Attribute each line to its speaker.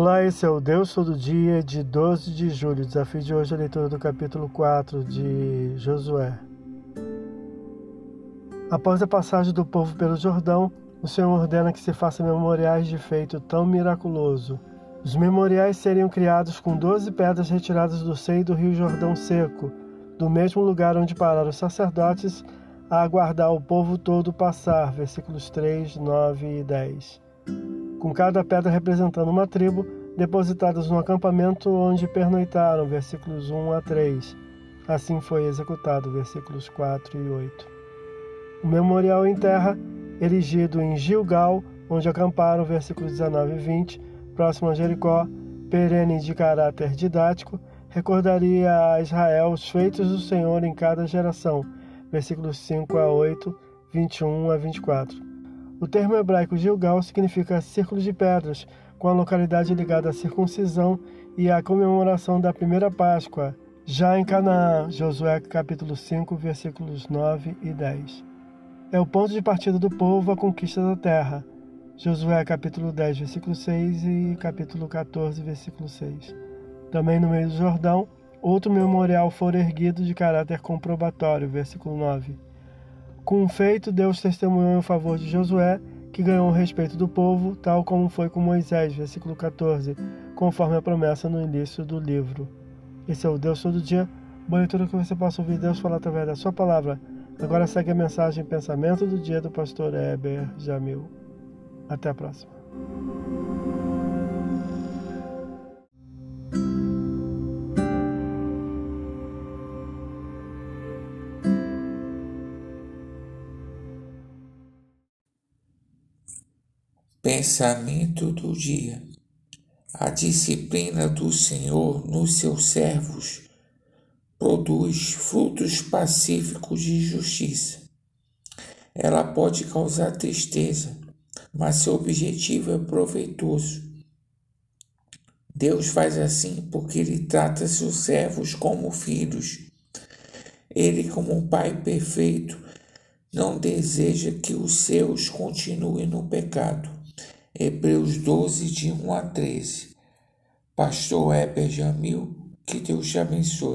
Speaker 1: Olá, esse é o Deus Todo Dia de 12 de julho. Desafio de hoje é a leitura do capítulo 4 de Josué. Após a passagem do povo pelo Jordão, o Senhor ordena que se façam memoriais de feito tão miraculoso. Os memoriais seriam criados com 12 pedras retiradas do seio do rio Jordão seco, do mesmo lugar onde pararam os sacerdotes a aguardar o povo todo passar. Versículos 3, 9 e 10 com cada pedra representando uma tribo, depositadas no acampamento onde pernoitaram, versículos 1 a 3. Assim foi executado, versículos 4 e 8. O memorial em terra, erigido em Gilgal, onde acamparam, versículos 19 e 20, próximo a Jericó, perene de caráter didático, recordaria a Israel os feitos do Senhor em cada geração, versículos 5 a 8, 21 a 24. O termo hebraico Gilgal significa círculo de pedras, com a localidade ligada à circuncisão e à comemoração da primeira Páscoa, já em Canaã, Josué capítulo 5, versículos 9 e 10. É o ponto de partida do povo à conquista da terra. Josué capítulo 10, versículo 6 e capítulo 14, versículo 6. Também no meio do Jordão, outro memorial for erguido de caráter comprobatório, versículo 9. Com um feito, Deus testemunhou em favor de Josué, que ganhou o respeito do povo, tal como foi com Moisés, versículo 14, conforme a promessa no início do livro. Esse é o Deus todo dia. Boa leitura que você possa ouvir Deus falar através da sua palavra. Agora segue a mensagem Pensamento do Dia do pastor Heber Jamil. Até a próxima.
Speaker 2: Pensamento do dia. A disciplina do Senhor nos seus servos produz frutos pacíficos de justiça. Ela pode causar tristeza, mas seu objetivo é proveitoso. Deus faz assim porque ele trata seus servos como filhos. Ele, como um pai perfeito, não deseja que os seus continuem no pecado. Hebreus 12, de 1 a 13. Pastor Heber Jamil, que Deus te abençoe.